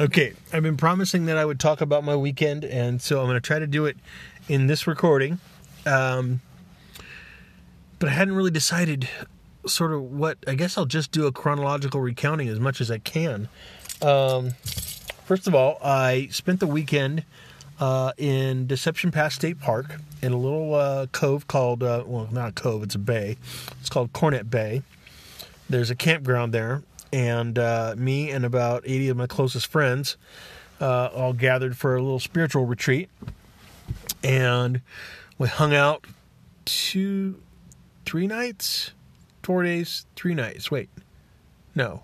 Okay, I've been promising that I would talk about my weekend, and so I'm going to try to do it in this recording. Um, but I hadn't really decided sort of what. I guess I'll just do a chronological recounting as much as I can. Um, first of all, I spent the weekend uh, in Deception Pass State Park in a little uh, cove called, uh, well, not a cove, it's a bay. It's called Cornet Bay. There's a campground there, and uh, me and about 80 of my closest friends uh, all gathered for a little spiritual retreat. And we hung out two, three nights, four days, three nights. Wait, no,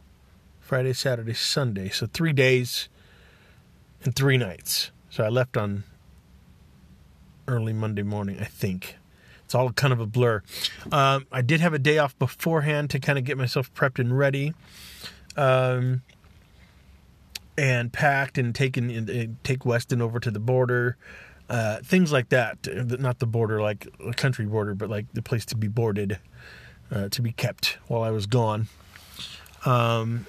Friday, Saturday, Sunday. So three days and three nights. So I left on early Monday morning, I think. It's all kind of a blur. Um, I did have a day off beforehand to kind of get myself prepped and ready um, and packed and taken and take Weston over to the border, uh, things like that. Not the border, like a country border, but like the place to be boarded, uh, to be kept while I was gone. Um,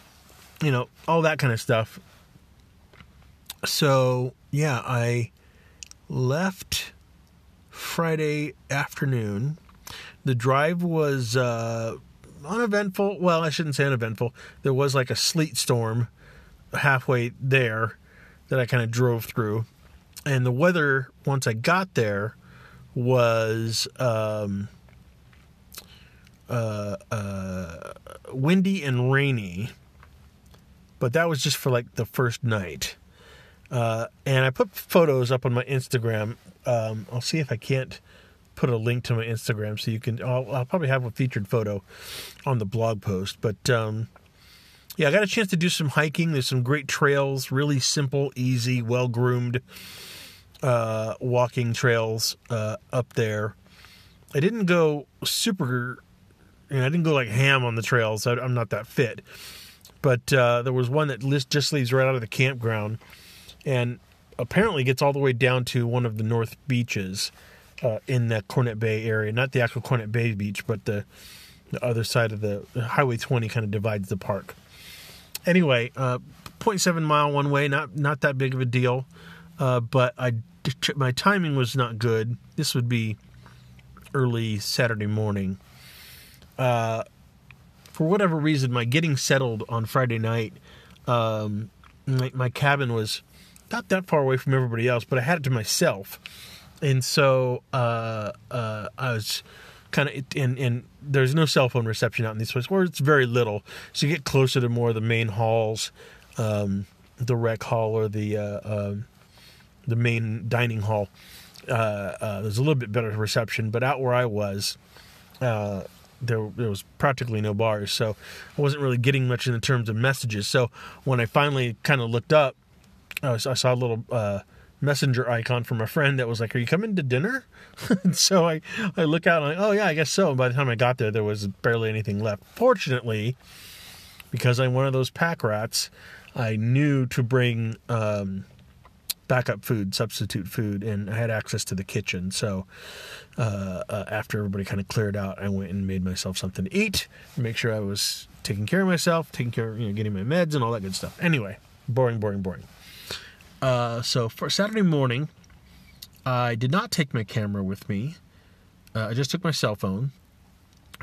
you know, all that kind of stuff. So yeah, I left Friday afternoon. The drive was uh, uneventful. Well, I shouldn't say uneventful. There was like a sleet storm halfway there that I kind of drove through. And the weather, once I got there, was um, uh, uh, windy and rainy. But that was just for like the first night. Uh, and I put photos up on my Instagram. Um, I'll see if I can't put a link to my Instagram so you can. I'll, I'll probably have a featured photo on the blog post. But um, yeah, I got a chance to do some hiking. There's some great trails, really simple, easy, well groomed uh, walking trails uh, up there. I didn't go super. You know, I didn't go like ham on the trails. I, am not that fit. But uh, there was one that just leaves right out of the campground, and apparently gets all the way down to one of the north beaches uh, in the Cornet Bay area, not the actual Cornet Bay beach, but the the other side of the Highway 20 kind of divides the park. Anyway, uh, 0.7 mile one way, not not that big of a deal, uh, but I my timing was not good. This would be early Saturday morning. Uh, for whatever reason, my getting settled on Friday night, um, my, my cabin was not that far away from everybody else, but I had it to myself and so uh, uh, I was kind of and and there's no cell phone reception out in these places, or it's very little. So you get closer to more of the main halls, um, the rec hall or the uh, uh the main dining hall. Uh, uh, there's a little bit better reception, but out where I was, there there was practically no bars, so I wasn't really getting much in the terms of messages. So when I finally kind of looked up, I saw a little messenger icon from a friend that was like, "Are you coming to dinner?" so I I look out and I'm like, "Oh yeah, I guess so." And by the time I got there, there was barely anything left. Fortunately, because I'm one of those pack rats, I knew to bring um, backup food, substitute food, and I had access to the kitchen. So uh, uh, after everybody kind of cleared out, I went and made myself something to eat, make sure I was taking care of myself, taking care, of, you know, getting my meds and all that good stuff. Anyway, boring, boring, boring. Uh, so for Saturday morning, I did not take my camera with me. Uh, I just took my cell phone,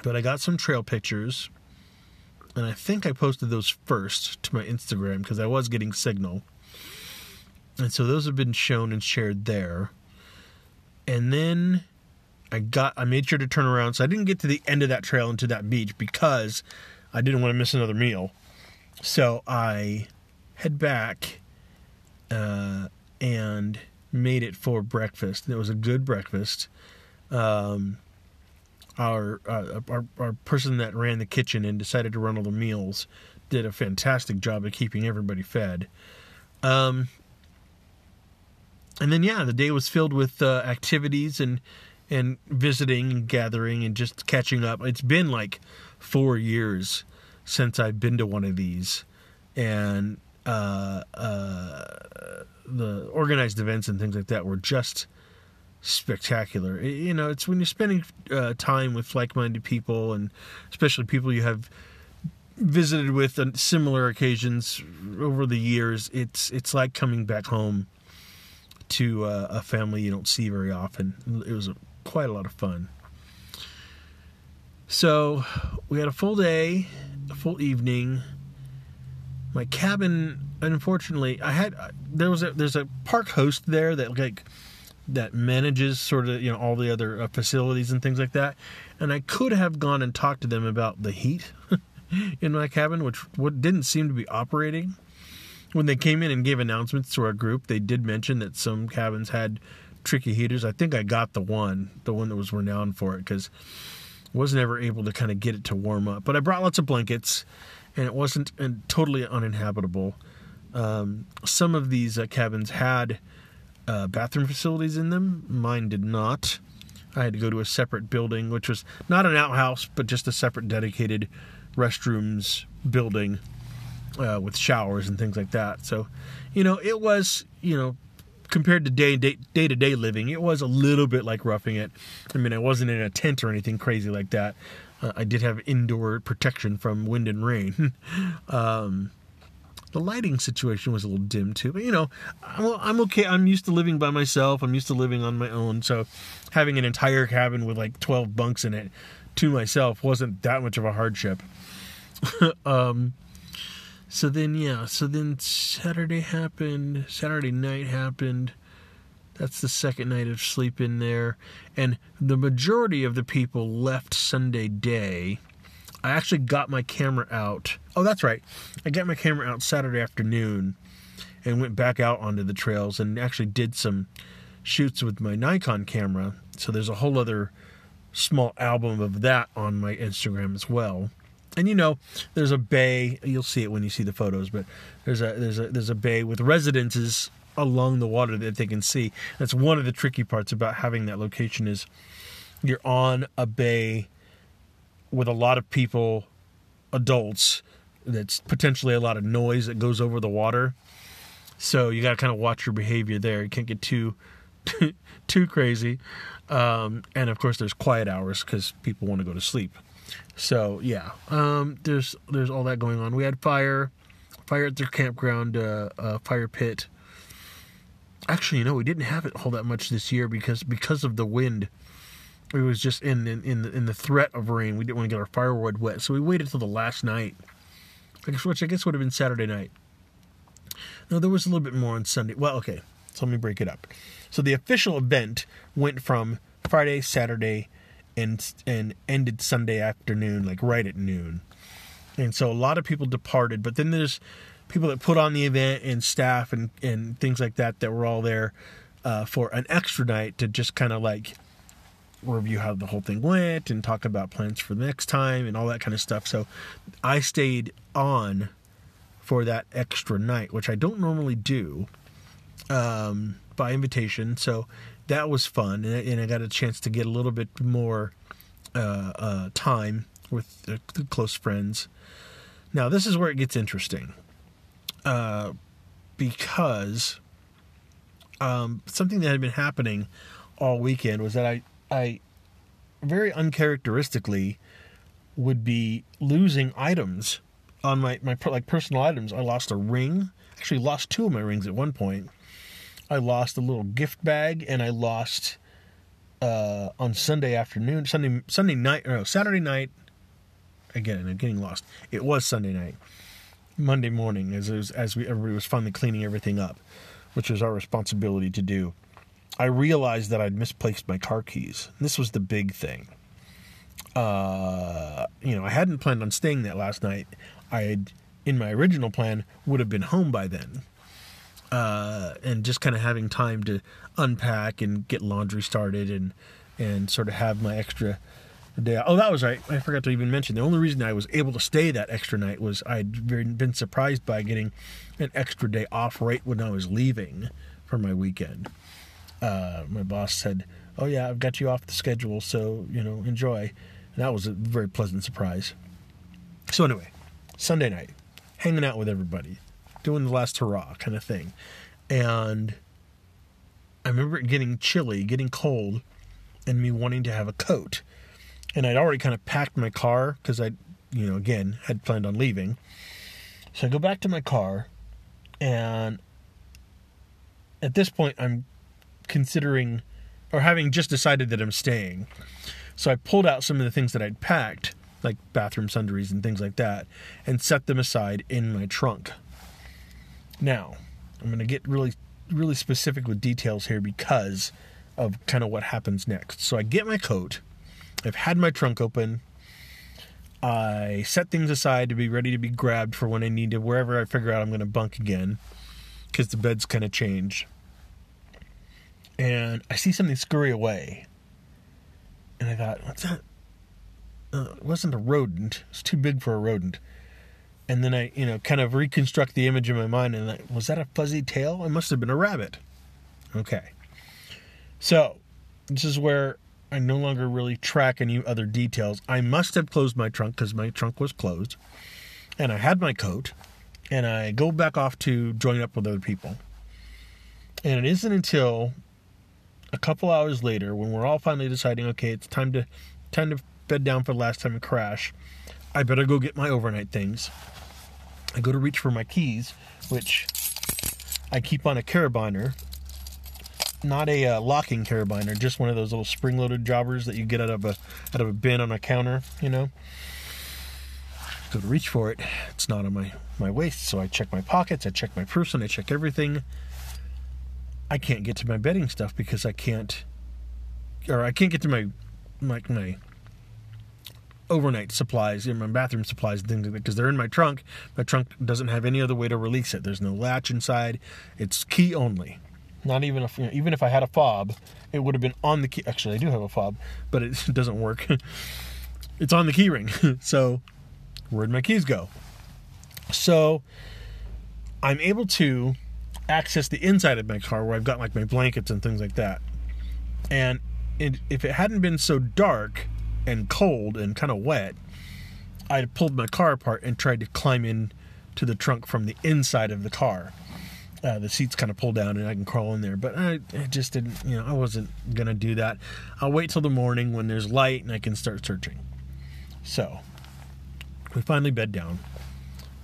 but I got some trail pictures, and I think I posted those first to my Instagram because I was getting signal, and so those have been shown and shared there. And then I got I made sure to turn around, so I didn't get to the end of that trail into that beach because I didn't want to miss another meal. So I head back uh, and made it for breakfast. It was a good breakfast. Um, our, uh, our our person that ran the kitchen and decided to run all the meals did a fantastic job of keeping everybody fed. Um, and then yeah, the day was filled with uh, activities and and visiting and gathering and just catching up. It's been like four years since I've been to one of these, and uh, uh, the organized events and things like that were just spectacular. You know, it's when you're spending uh, time with like-minded people, and especially people you have visited with on similar occasions, over the years, it's it's like coming back home to uh, a family you don't see very often. It was a, quite a lot of fun. So we had a full day, a full evening. My cabin, unfortunately, I had there was a there's a park host there that like that manages sort of you know all the other uh, facilities and things like that, and I could have gone and talked to them about the heat in my cabin, which what didn't seem to be operating. When they came in and gave announcements to our group, they did mention that some cabins had tricky heaters. I think I got the one, the one that was renowned for it, because was never able to kind of get it to warm up. But I brought lots of blankets, and it wasn't totally uninhabitable. Um, some of these uh, cabins had uh, bathroom facilities in them. Mine did not. I had to go to a separate building, which was not an outhouse, but just a separate dedicated restrooms building uh, with showers and things like that. So, you know, it was, you know, compared to day day day to day living, it was a little bit like roughing it. I mean, I wasn't in a tent or anything crazy like that. Uh, I did have indoor protection from wind and rain. um, the lighting situation was a little dim too, but you know, I'm, okay. I'm used to living by myself. I'm used to living on my own. So, having an entire cabin with like 12 bunks in it to myself wasn't that much of a hardship. um, so then, yeah, so then Saturday happened, Saturday night happened. That's the second night of sleep in there. And the majority of the people left Sunday day. I actually got my camera out. Oh, that's right. I got my camera out Saturday afternoon and went back out onto the trails and actually did some shoots with my Nikon camera. So there's a whole other small album of that on my Instagram as well and you know there's a bay you'll see it when you see the photos but there's a there's a there's a bay with residences along the water that they can see. That's one of the tricky parts about having that location is you're on a bay with a lot of people adults that's potentially a lot of noise that goes over the water. So you got to kind of watch your behavior there. You can't get too too crazy. Um, and of course there's quiet hours because people want to go to sleep. So yeah, um, there's there's all that going on. We had fire, fire at their campground, uh, uh, fire pit. Actually, you know, we didn't have it all that much this year because because of the wind. It was just in in in the, in the threat of rain. We didn't want to get our firewood wet, so we waited till the last night, which I guess would have been Saturday night. No, there was a little bit more on Sunday. Well, okay, so let me break it up. So the official event went from Friday, Saturday, and and ended Sunday afternoon, like right at noon. And so a lot of people departed, but then there's people that put on the event and staff and and things like that that were all there uh, for an extra night to just kind of like review how the whole thing went and talk about plans for the next time and all that kind of stuff. So I stayed on for that extra night, which I don't normally do um, by invitation. So that was fun, and I, and I got a chance to get a little bit more uh, uh, time with the, the close friends. Now, this is where it gets interesting, uh, because um, something that had been happening all weekend was that I, I very uncharacteristically would be losing items on my my like personal items. I lost a ring. Actually, lost two of my rings at one point. I lost a little gift bag, and I lost uh, on Sunday afternoon, Sunday Sunday night, no, Saturday night. Again, I'm getting lost. It was Sunday night, Monday morning, as was, as we everybody was finally cleaning everything up, which was our responsibility to do. I realized that I'd misplaced my car keys. This was the big thing. Uh, you know, I hadn't planned on staying that last night. I had, in my original plan, would have been home by then uh, and just kind of having time to unpack and get laundry started and and sort of have my extra day. Oh, that was right. I forgot to even mention the only reason I was able to stay that extra night was I'd been surprised by getting an extra day off right when I was leaving for my weekend. Uh, my boss said, "Oh yeah, I've got you off the schedule, so you know enjoy." And that was a very pleasant surprise. So anyway, Sunday night, hanging out with everybody doing the last hurrah kind of thing. And I remember it getting chilly, getting cold, and me wanting to have a coat. And I'd already kind of packed my car because I, you know, again, had planned on leaving. So I go back to my car And at this point, I'm considering or having just decided that I'm staying. So I pulled out some of the things that I'd packed, like bathroom sundries and things like that, and set them aside in my trunk. Now, I'm going to get really, really specific with details here because of kind of what happens next. So I get my coat, I've had my trunk open, I set things aside to be ready to be grabbed for when I need to, wherever I figure out I'm going to bunk again, because the bed's kind of changed. And I see something scurry away. And I thought, what's that? Uh, it wasn't a rodent. It's too big for a rodent. And then I, you know, kind of reconstruct the image in my mind and like, was that a fuzzy tail? It must have been a rabbit. Okay. So, this is where I no longer really track any other details. I must have closed my trunk because my trunk was closed, and I had my coat, and I go back off to join up with other people. And it isn't until a couple hours later when we're all finally deciding, okay, it's time to time to bed down for the last time and crash. I better go get my overnight things. I go to reach for my keys, which I keep on a carabiner not a uh, locking carabiner, just one of those little spring-loaded jobbers that you get out of a out of a bin on a counter. You know. Go to reach for it. It's not on my my waist, so I check my pockets, I check my person, I check everything. I can't get to my bedding stuff because I can't, or I can't get to my my my overnight supplies, in my bathroom supplies, things like because they're in my trunk. My trunk doesn't have any other way to release it. There's no latch inside. It's key only. Not even if you know, even if I had a fob, it would have been on the key. Actually, I do have a fob, but it doesn't work. it's on the keyring. so where'd my keys go? So I'm able to access the inside of my car where I've got like my blankets and things like that. And it, if it hadn't been so dark and cold and kind of wet, I'd pulled my car apart and tried to climb in to the trunk from the inside of the car uh, the seats kind of pull down and I can crawl in there. But I, I, just didn't, you know, I wasn't gonna do that. I'll wait till the morning when there's light and I can start searching. So we finally bed down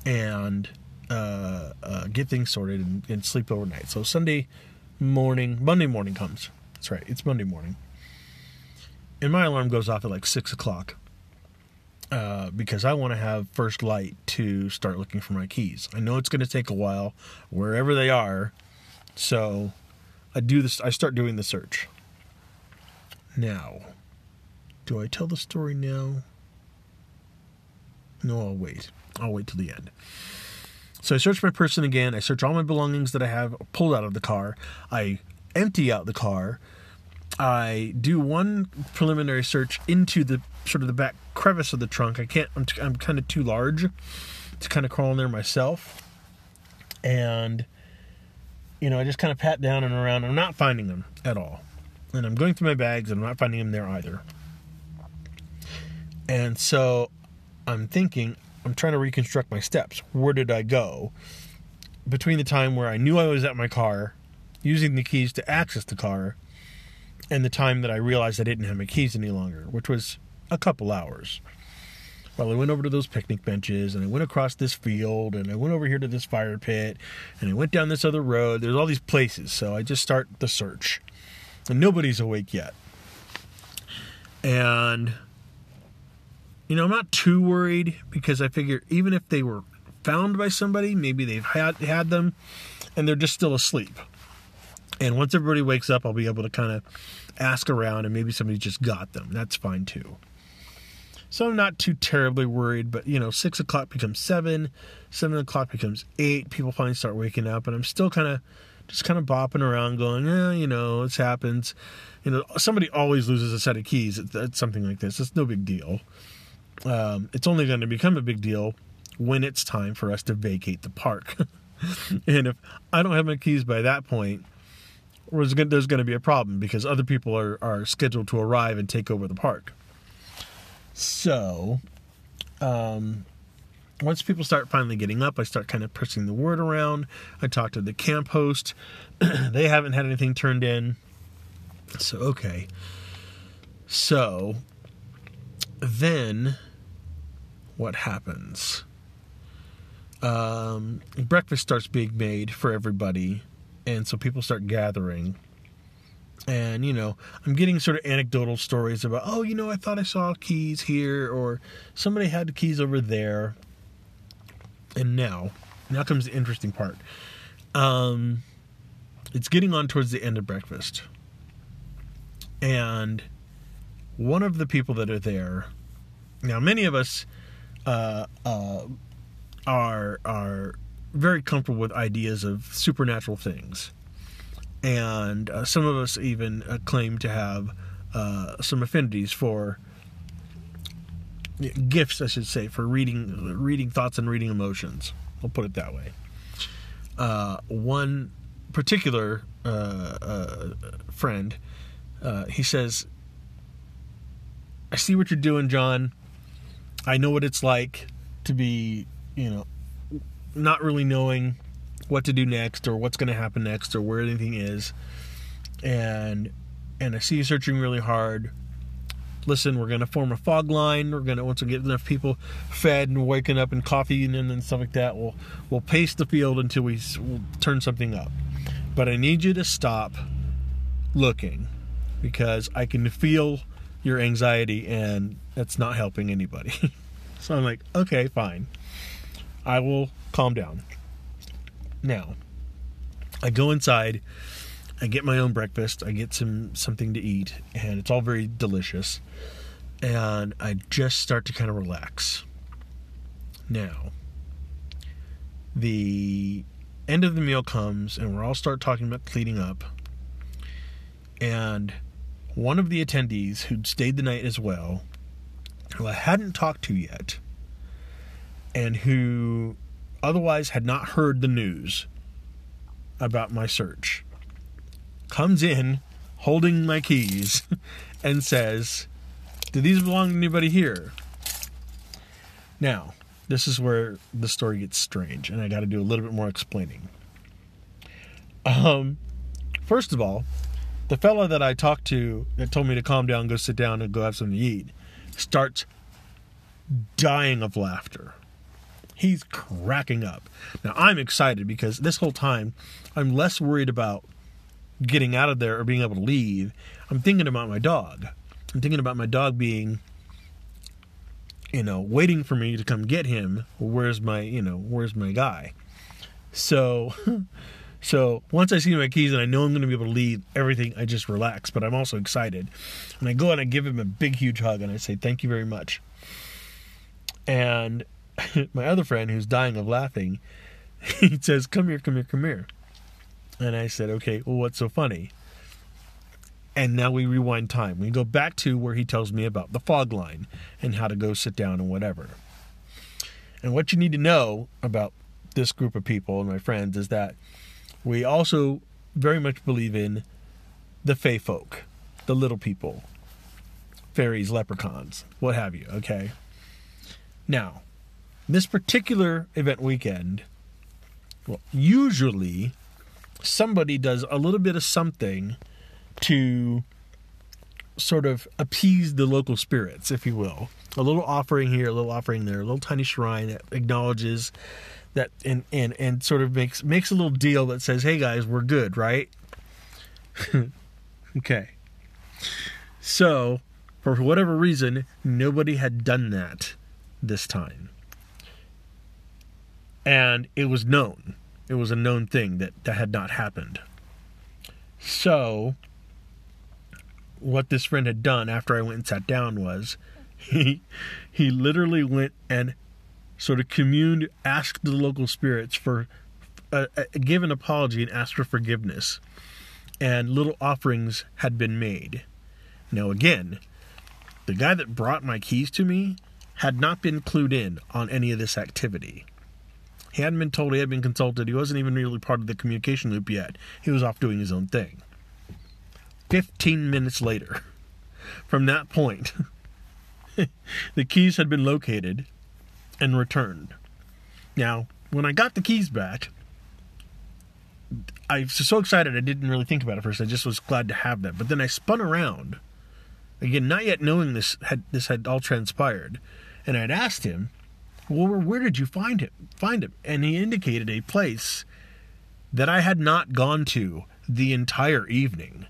and uh, uh, get things sorted and, and sleep overnight. So Sunday morning, Monday morning comes. That's right, it's Monday morning, and my alarm goes off at like six o'clock. Uh, because I want to have first light to start looking for my keys. I know it's going to take a while, wherever they are. So I do this. I start doing the search. Now, do I tell the story now? No, I'll wait. I'll wait till the end. So I search my person again. I search all my belongings that I have pulled out of the car. I empty out the car. I do one preliminary search into the sort of the back crevice of the trunk. I can't. I'm, t- I'm kind of too large to kind of crawl in there myself, and you know I just kind of pat down and around. I'm not finding them at all, and I'm going through my bags and I'm not finding them there either. And so I'm thinking I'm trying to reconstruct my steps. Where did I go between the time where I knew I was at my car, using the keys to access the car, and the time that I realized I didn't have my keys any longer, which was a couple hours. Well, I went over to those picnic benches and I went across this field and I went over here to this fire pit and I went down this other road. There's all these places. So I just start the search. And nobody's awake yet. And, you know, I'm not too worried because I figure even if they were found by somebody, maybe they've had, had them and they're just still asleep. And once everybody wakes up, I'll be able to kind of ask around and maybe somebody just got them. That's fine too. So I'm not too terribly worried, but you know, six o'clock becomes seven, seven o'clock becomes eight. People finally start waking up, and I'm still kind of just kind of bopping around, going, eh, you know, it happens. You know, somebody always loses a set of keys. It's something like this. It's no big deal. Um, it's only going to become a big deal when it's time for us to vacate the park. and if I don't have my keys by that point, there's going to be a problem because other people are, are scheduled to arrive and take over the park. So, um, once people start finally getting up, I start kind of pushing the word around. I talk to the camp host. they haven't had anything turned in. So, okay. So, then what happens? um, breakfast starts being made for everybody, and so people start gathering. And you know, I'm getting sort of anecdotal stories about, oh, you know, I thought I saw keys here, or somebody had the keys over there. And now, now comes the interesting part. Um, it's getting on towards the end of breakfast, and one of the people that are there. Now, many of us uh, uh, are are very comfortable with ideas of supernatural things, and uh, some of us even uh, claim to have uh, some affinities for gifts, I should say, for reading reading thoughts and reading emotions. I'll put it that way. Uh, one particular friend, he says, "I see what you're doing, John." I know what it's like to be, you know, not really knowing what to do next or what's going to happen next or where anything is. And and I see you searching really hard. Listen, we're going to form a fog line. We're going to once we get enough people fed and waking up and coffee and, and stuff like that, we'll we'll pace the field until we we'll turn something up. But I need you to stop looking because I can feel your anxiety and that's not helping anybody. so I'm like, okay, fine. I will calm down. Now, I go inside, I get my own breakfast, I get some something to eat, and it's all very delicious. And I just start to kind of relax. Now, the end of the meal comes and we're all start talking about cleaning up. And one of the attendees who'd stayed the night as well, who I hadn't talked to yet, and who otherwise had not heard the news about my search, comes in holding my keys and says, Do these belong to anybody here? Now, this is where the story gets strange, and I got to do a little bit more explaining. Um, first of all, the fella that I talked to that told me to calm down, go sit down, and go have something to eat starts dying of laughter. He's cracking up. Now, I'm excited because this whole time I'm less worried about getting out of there or being able to leave. I'm thinking about my dog. I'm thinking about my dog being, you know, waiting for me to come get him. Where's my, you know, where's my guy? So. So once I see my keys and I know I'm going to be able to leave everything, I just relax. But I'm also excited. And I go and I give him a big, huge hug and I say, Thank you very much. And my other friend, who's dying of laughing, he says, Come here, come here, come here. And I said, Okay, well, what's so funny? And now we rewind time. We go back to where he tells me about the fog line and how to go sit down and whatever. And what you need to know about this group of people and my friends is that we also very much believe in the fey folk, the little people, fairies, leprechauns, what have you, okay? Now, this particular event weekend, well, usually somebody does a little bit of something to sort of appease the local spirits, if you will. A little offering here, a little offering there, a little tiny shrine that acknowledges that and and and sort of makes makes a little deal that says, "Hey guys, we're good, right?" okay. So, for whatever reason, nobody had done that this time. And it was known. It was a known thing that that had not happened. So, what this friend had done after I went and sat down was he he literally went and sort of communed, asked the local spirits for, uh, uh, give an apology and ask for forgiveness. And little offerings had been made. Now, again, the guy that brought my keys to me had not been clued in on any of this activity. He hadn't been told, he had been consulted, he wasn't even really part of the communication loop yet. He was off doing his own thing. 15 minutes later, from that point, the keys had been located and returned. Now, when I got the keys back, I was so excited I didn't really think about it first. I just was glad to have them. But then I spun around, again, not yet knowing this had this had all transpired, and I had asked him, well, where, did you find him? Find him? And he indicated a place that I had not gone to the entire evening.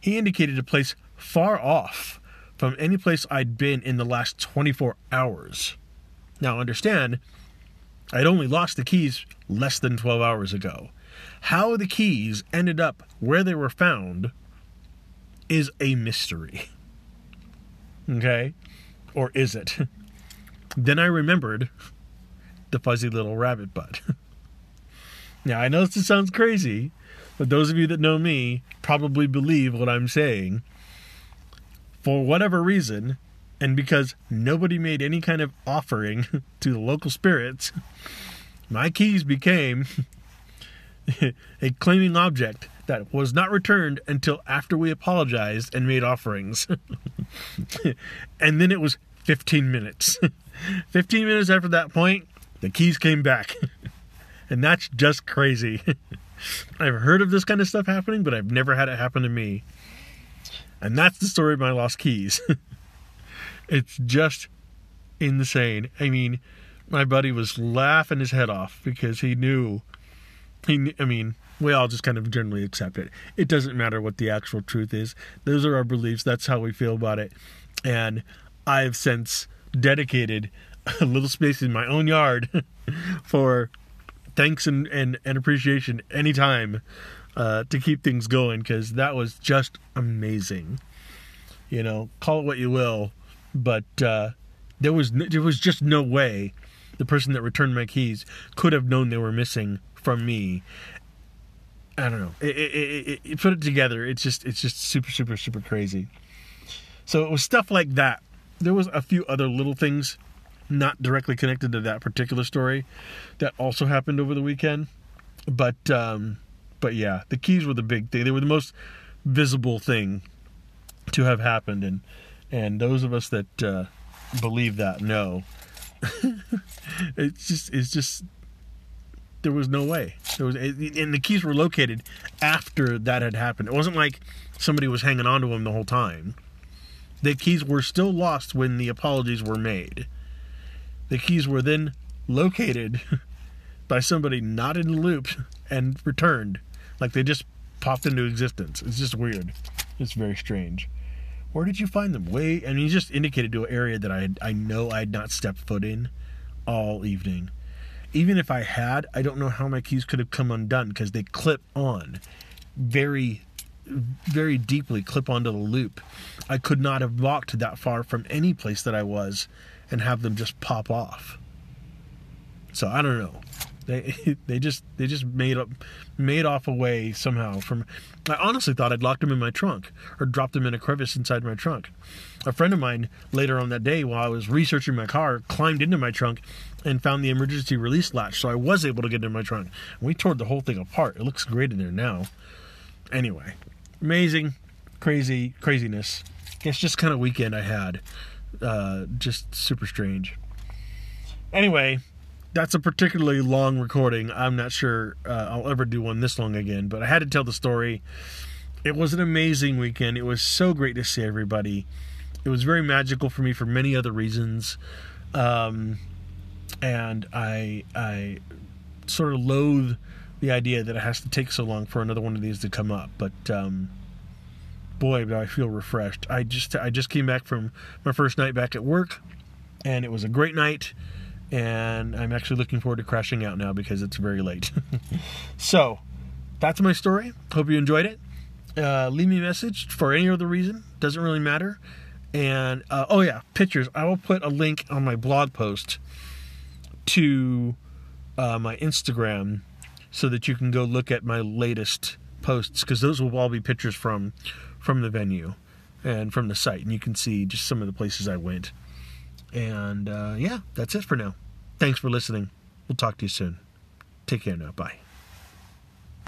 He indicated a place far off from any place I'd been in the last 24 hours. Now, understand, I'd only lost the keys less than 12 hours ago. How the keys ended up where they were found is a mystery. Okay? Or is it? then I remembered the fuzzy little rabbit butt. now, I know this sounds crazy, but those of you that know me probably believe what I'm saying. For whatever reason, and because nobody made any kind of offering to the local spirits, my keys became a claiming object that was not returned until after we apologized and made offerings. and then it was 15 minutes. 15 minutes after that point, the keys came back. and that's just crazy. I've heard of this kind of stuff happening, but I've never had it happen to me. And that's the story of my lost keys. it's just insane. I mean, my buddy was laughing his head off because he knew he I mean, we all just kind of generally accept it. It doesn't matter what the actual truth is. Those are our beliefs. That's how we feel about it. And I've since dedicated a little space in my own yard for thanks and, and, and appreciation anytime uh, to keep things going because that was just amazing. You know, call it what you will, but uh, there was there was just no way the person that returned my keys could have known they were missing from me. I don't know. It, it, it, put it together. It's just it's just super super super crazy. So it was stuff like that. There was a few other little things not directly connected to that particular story that also happened over the weekend. But um, but yeah, the keys were the big thing. They were the most visible thing to have happened, and and those of us that uh, believe that know. it's just it's just there was no way. There was, and the keys were located after that had happened. It wasn't like somebody was hanging on to them the whole time. The keys were still lost when the apologies were made. The keys were then located by somebody not in the loop and returned, like they just popped into existence. It's just weird. It's very strange. Where did you find them? Way, and you just indicated to an area that I had, I know I had not stepped foot in all evening even if I had, I don't know how my keys could have come undone because they clip on very, very deeply, clip onto the loop. I could not have walked that far from any place that I was and have them just pop off. So I don't know. They they just they just made up made off away somehow from. I honestly thought I'd locked them in my trunk or dropped them in a crevice inside my trunk. A friend of mine later on that day, while I was researching my car, climbed into my trunk and found the emergency release latch, so I was able to get in my trunk. We tore the whole thing apart. It looks great in there now. Anyway, amazing, crazy, craziness. It's just kind of weekend I had. Uh, just super strange. Anyway, that's a particularly long recording. I'm not sure uh, I'll ever do one this long again, but I had to tell the story. It was an amazing weekend. It was so great to see everybody. It was very magical for me for many other reasons. Um, and I I sort of loathe the idea that it has to take so long for another one of these to come up. But um, boy, do I feel refreshed. I just I just came back from my first night back at work, and it was a great night. And I'm actually looking forward to crashing out now because it's very late. so that's my story. Hope you enjoyed it. Uh, leave me a message for any other reason. Doesn't really matter. And uh, oh yeah, pictures. I will put a link on my blog post to uh, my Instagram so that you can go look at my latest posts because those will all be pictures from from the venue and from the site, and you can see just some of the places I went. And uh, yeah, that's it for now. Thanks for listening. We'll talk to you soon. Take care now. Bye.